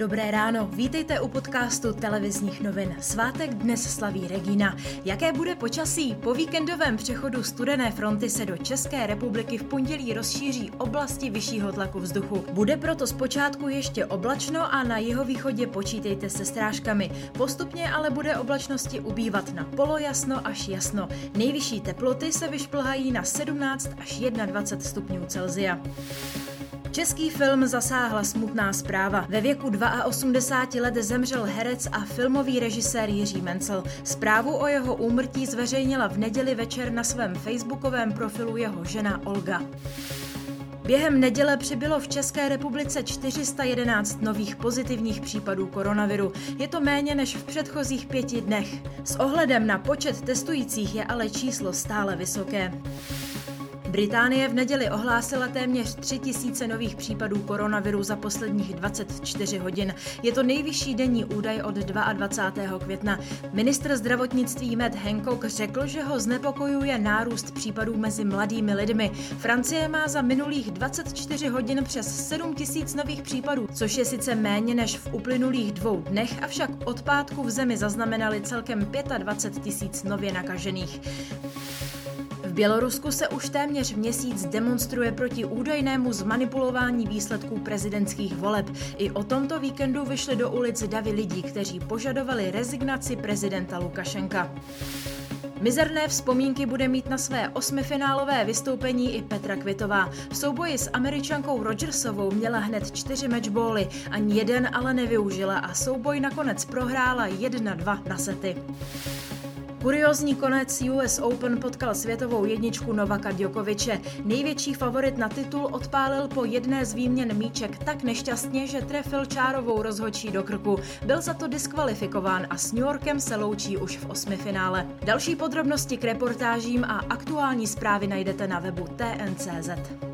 Dobré ráno, vítejte u podcastu televizních novin. Svátek dnes slaví Regina. Jaké bude počasí? Po víkendovém přechodu studené fronty se do České republiky v pondělí rozšíří oblasti vyššího tlaku vzduchu. Bude proto zpočátku ještě oblačno a na jeho východě počítejte se strážkami. Postupně ale bude oblačnosti ubývat na polojasno až jasno. Nejvyšší teploty se vyšplhají na 17 až 21 stupňů Celzia. Český film zasáhla smutná zpráva. Ve věku 82 let zemřel herec a filmový režisér Jiří Mencel. Zprávu o jeho úmrtí zveřejnila v neděli večer na svém facebookovém profilu jeho žena Olga. Během neděle přibylo v České republice 411 nových pozitivních případů koronaviru. Je to méně než v předchozích pěti dnech. S ohledem na počet testujících je ale číslo stále vysoké. Británie v neděli ohlásila téměř 3000 nových případů koronaviru za posledních 24 hodin. Je to nejvyšší denní údaj od 22. května. Ministr zdravotnictví Matt Hancock řekl, že ho znepokojuje nárůst případů mezi mladými lidmi. Francie má za minulých 24 hodin přes 7 tisíc nových případů, což je sice méně než v uplynulých dvou dnech, avšak od pátku v zemi zaznamenali celkem 25 tisíc nově nakažených. Bělorusku se už téměř měsíc demonstruje proti údajnému zmanipulování výsledků prezidentských voleb. I o tomto víkendu vyšli do ulic davy lidí, kteří požadovali rezignaci prezidenta Lukašenka. Mizerné vzpomínky bude mít na své osmifinálové vystoupení i Petra Kvitová. V souboji s američankou Rogersovou měla hned čtyři matchbally, ani jeden ale nevyužila a souboj nakonec prohrála 1-2 na sety. Kuriozní konec US Open potkal světovou jedničku Novaka Djokoviče. Největší favorit na titul odpálil po jedné z výměn míček tak nešťastně, že trefil čárovou rozhočí do krku. Byl za to diskvalifikován a s New Yorkem se loučí už v osmi finále. Další podrobnosti k reportážím a aktuální zprávy najdete na webu TNCZ.